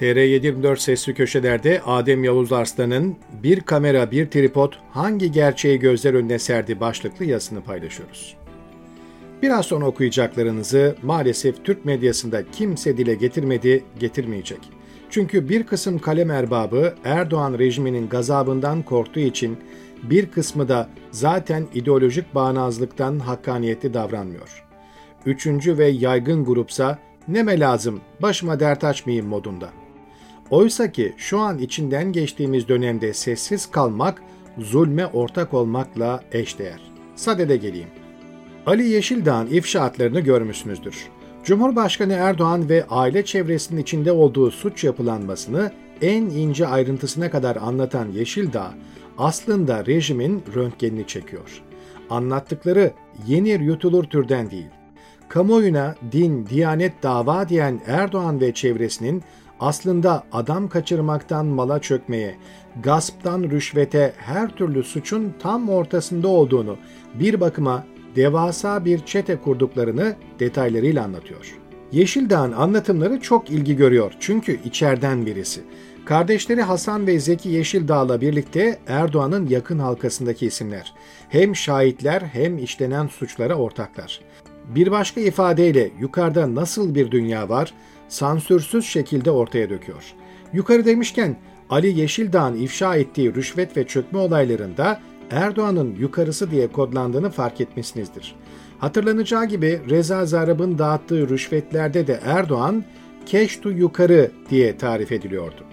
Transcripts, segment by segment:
TR724 sesli köşelerde Adem Yavuz Arslan'ın Bir Kamera Bir Tripod Hangi Gerçeği Gözler Önüne Serdi başlıklı yazısını paylaşıyoruz. Biraz sonra okuyacaklarınızı maalesef Türk medyasında kimse dile getirmedi, getirmeyecek. Çünkü bir kısım kalem erbabı Erdoğan rejiminin gazabından korktuğu için bir kısmı da zaten ideolojik bağnazlıktan hakkaniyetli davranmıyor. Üçüncü ve yaygın grupsa neme lazım, başıma dert açmayayım modunda. Oysa ki şu an içinden geçtiğimiz dönemde sessiz kalmak, zulme ortak olmakla eşdeğer. Sadede geleyim. Ali Yeşildağ'ın ifşaatlarını görmüşsünüzdür. Cumhurbaşkanı Erdoğan ve aile çevresinin içinde olduğu suç yapılanmasını en ince ayrıntısına kadar anlatan Yeşildağ, aslında rejimin röntgenini çekiyor. Anlattıkları yenir yutulur türden değil. Kamuoyuna din, diyanet dava diyen Erdoğan ve çevresinin aslında adam kaçırmaktan mala çökmeye, gasptan rüşvete her türlü suçun tam ortasında olduğunu bir bakıma devasa bir çete kurduklarını detaylarıyla anlatıyor. Yeşildağ'ın anlatımları çok ilgi görüyor çünkü içeriden birisi. Kardeşleri Hasan ve Zeki Yeşildağ'la birlikte Erdoğan'ın yakın halkasındaki isimler. Hem şahitler hem işlenen suçlara ortaklar. Bir başka ifadeyle yukarıda nasıl bir dünya var, sansürsüz şekilde ortaya döküyor. Yukarı demişken Ali Yeşildağ'ın ifşa ettiği rüşvet ve çökme olaylarında Erdoğan'ın yukarısı diye kodlandığını fark etmişsinizdir. Hatırlanacağı gibi Reza Zarrab'ın dağıttığı rüşvetlerde de Erdoğan keştu yukarı diye tarif ediliyordu.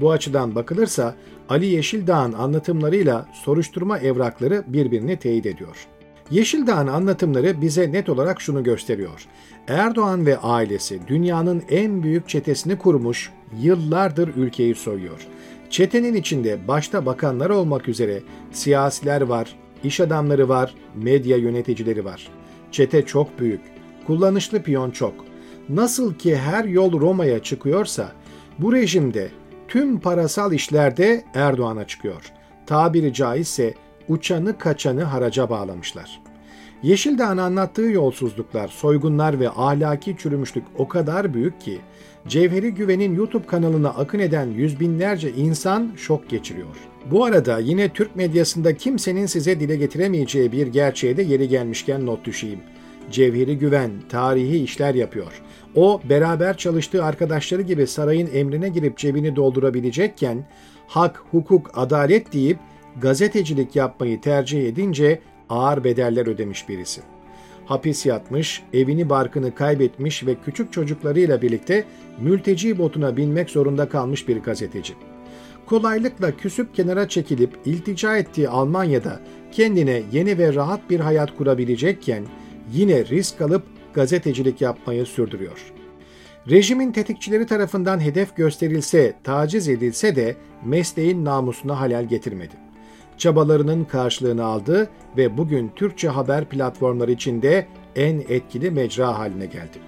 Bu açıdan bakılırsa Ali Yeşildağ'ın anlatımlarıyla soruşturma evrakları birbirini teyit ediyor. Yeşildağ'ın anlatımları bize net olarak şunu gösteriyor. Erdoğan ve ailesi dünyanın en büyük çetesini kurmuş, yıllardır ülkeyi soyuyor. Çetenin içinde başta bakanlar olmak üzere siyasiler var, iş adamları var, medya yöneticileri var. Çete çok büyük, kullanışlı piyon çok. Nasıl ki her yol Roma'ya çıkıyorsa, bu rejimde tüm parasal işlerde Erdoğan'a çıkıyor. Tabiri caizse uçanı kaçanı haraca bağlamışlar. Yeşildağ'ın anlattığı yolsuzluklar, soygunlar ve ahlaki çürümüşlük o kadar büyük ki Cevheri Güven'in YouTube kanalına akın eden yüz binlerce insan şok geçiriyor. Bu arada yine Türk medyasında kimsenin size dile getiremeyeceği bir gerçeğe de yeri gelmişken not düşeyim. Cevheri Güven tarihi işler yapıyor. O beraber çalıştığı arkadaşları gibi sarayın emrine girip cebini doldurabilecekken hak, hukuk, adalet deyip gazetecilik yapmayı tercih edince ağır bedeller ödemiş birisi. Hapis yatmış, evini barkını kaybetmiş ve küçük çocuklarıyla birlikte mülteci botuna binmek zorunda kalmış bir gazeteci. Kolaylıkla küsüp kenara çekilip iltica ettiği Almanya'da kendine yeni ve rahat bir hayat kurabilecekken yine risk alıp gazetecilik yapmayı sürdürüyor. Rejimin tetikçileri tarafından hedef gösterilse, taciz edilse de mesleğin namusuna halel getirmedi çabalarının karşılığını aldı ve bugün Türkçe haber platformları içinde en etkili mecra haline geldi.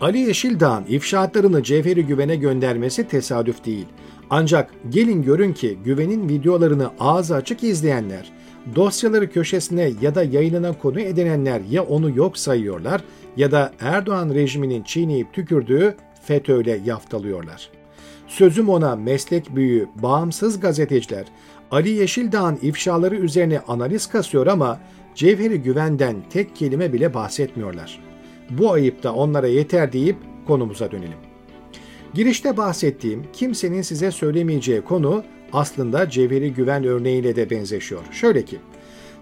Ali Yeşildağ'ın ifşaatlarını Cevheri Güven'e göndermesi tesadüf değil. Ancak gelin görün ki Güven'in videolarını ağzı açık izleyenler, dosyaları köşesine ya da yayınına konu edinenler ya onu yok sayıyorlar ya da Erdoğan rejiminin çiğneyip tükürdüğü FETÖ'yle yaftalıyorlar. Sözüm ona meslek büyüğü, bağımsız gazeteciler, Ali Yeşildağ'ın ifşaları üzerine analiz kasıyor ama Cevheri Güven'den tek kelime bile bahsetmiyorlar. Bu ayıp da onlara yeter deyip konumuza dönelim. Girişte bahsettiğim kimsenin size söylemeyeceği konu aslında Cevheri Güven örneğiyle de benzeşiyor. Şöyle ki,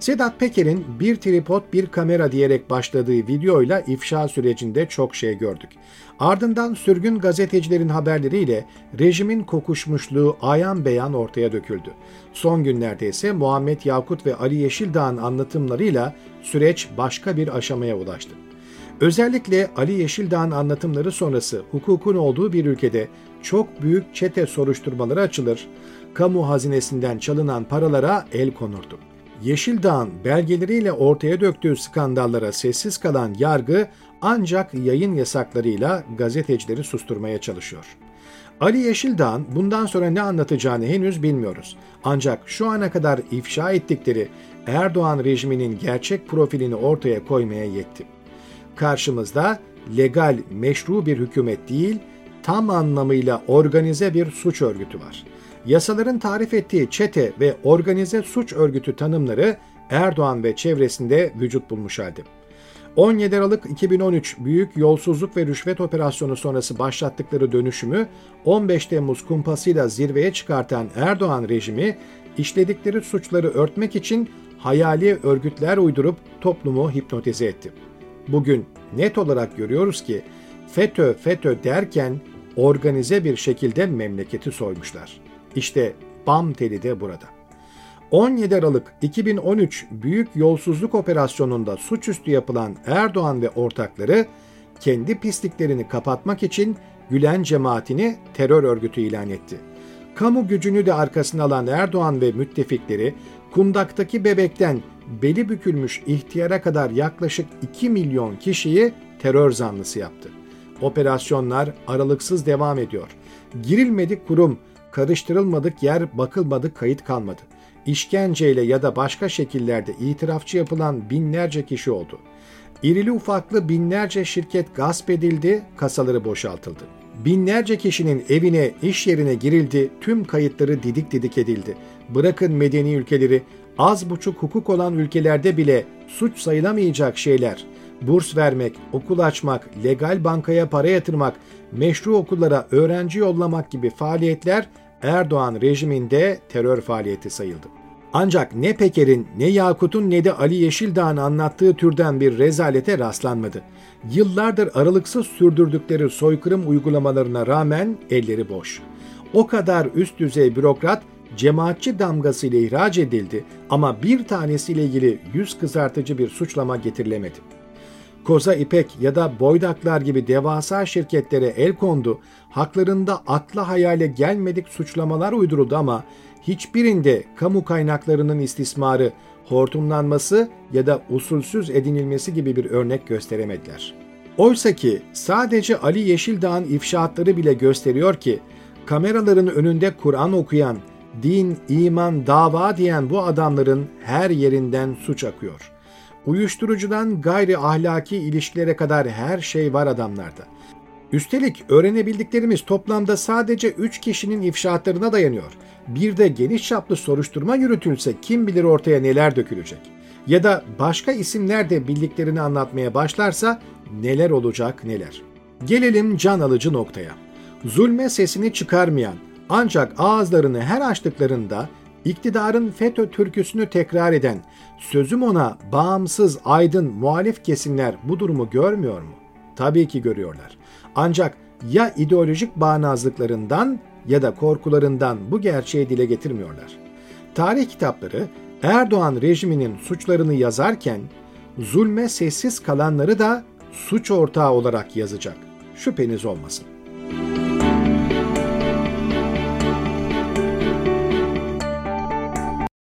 Sedat Peker'in bir tripod bir kamera diyerek başladığı videoyla ifşa sürecinde çok şey gördük. Ardından sürgün gazetecilerin haberleriyle rejimin kokuşmuşluğu ayan beyan ortaya döküldü. Son günlerde ise Muhammed Yakut ve Ali Yeşildağ'ın anlatımlarıyla süreç başka bir aşamaya ulaştı. Özellikle Ali Yeşildağ'ın anlatımları sonrası hukukun olduğu bir ülkede çok büyük çete soruşturmaları açılır, kamu hazinesinden çalınan paralara el konurdu. Yeşildağ'ın belgeleriyle ortaya döktüğü skandallara sessiz kalan yargı ancak yayın yasaklarıyla gazetecileri susturmaya çalışıyor. Ali Yeşildağ'ın bundan sonra ne anlatacağını henüz bilmiyoruz. Ancak şu ana kadar ifşa ettikleri Erdoğan rejiminin gerçek profilini ortaya koymaya yetti. Karşımızda legal, meşru bir hükümet değil, tam anlamıyla organize bir suç örgütü var. Yasaların tarif ettiği çete ve organize suç örgütü tanımları Erdoğan ve çevresinde vücut bulmuş halde. 17 Aralık 2013 büyük yolsuzluk ve rüşvet operasyonu sonrası başlattıkları dönüşümü 15 Temmuz kumpasıyla zirveye çıkartan Erdoğan rejimi işledikleri suçları örtmek için hayali örgütler uydurup toplumu hipnotize etti. Bugün net olarak görüyoruz ki FETÖ FETÖ derken organize bir şekilde memleketi soymuşlar. İşte BAM teli de burada. 17 Aralık 2013 büyük yolsuzluk operasyonunda suçüstü yapılan Erdoğan ve ortakları kendi pisliklerini kapatmak için Gülen cemaatini terör örgütü ilan etti. Kamu gücünü de arkasına alan Erdoğan ve müttefikleri kundaktaki bebekten beli bükülmüş ihtiyara kadar yaklaşık 2 milyon kişiyi terör zanlısı yaptı. Operasyonlar aralıksız devam ediyor. Girilmedik kurum, karıştırılmadık yer, bakılmadık kayıt kalmadı. İşkenceyle ya da başka şekillerde itirafçı yapılan binlerce kişi oldu. İrili ufaklı binlerce şirket gasp edildi, kasaları boşaltıldı. Binlerce kişinin evine, iş yerine girildi, tüm kayıtları didik didik edildi. Bırakın medeni ülkeleri, az buçuk hukuk olan ülkelerde bile suç sayılamayacak şeyler, burs vermek, okul açmak, legal bankaya para yatırmak, meşru okullara öğrenci yollamak gibi faaliyetler Erdoğan rejiminde terör faaliyeti sayıldı. Ancak ne Peker'in, ne Yakut'un ne de Ali Yeşildağ'ın anlattığı türden bir rezalete rastlanmadı. Yıllardır aralıksız sürdürdükleri soykırım uygulamalarına rağmen elleri boş. O kadar üst düzey bürokrat cemaatçi damgasıyla ihraç edildi ama bir tanesiyle ilgili yüz kızartıcı bir suçlama getirilemedi. Koza İpek ya da Boydaklar gibi devasa şirketlere el kondu, haklarında akla hayale gelmedik suçlamalar uyduruldu ama hiçbirinde kamu kaynaklarının istismarı, hortumlanması ya da usulsüz edinilmesi gibi bir örnek gösteremediler. Oysa ki sadece Ali Yeşildağ'ın ifşaatları bile gösteriyor ki kameraların önünde Kur'an okuyan, din, iman, dava diyen bu adamların her yerinden suç akıyor. Uyuşturucudan gayri ahlaki ilişkilere kadar her şey var adamlarda. Üstelik öğrenebildiklerimiz toplamda sadece 3 kişinin ifşaatlarına dayanıyor. Bir de geniş çaplı soruşturma yürütülse kim bilir ortaya neler dökülecek. Ya da başka isimler de bildiklerini anlatmaya başlarsa neler olacak neler. Gelelim can alıcı noktaya. Zulme sesini çıkarmayan ancak ağızlarını her açtıklarında iktidarın FETÖ türküsünü tekrar eden, sözüm ona bağımsız, aydın, muhalif kesimler bu durumu görmüyor mu? Tabii ki görüyorlar. Ancak ya ideolojik bağnazlıklarından ya da korkularından bu gerçeği dile getirmiyorlar. Tarih kitapları Erdoğan rejiminin suçlarını yazarken zulme sessiz kalanları da suç ortağı olarak yazacak. Şüpheniz olmasın.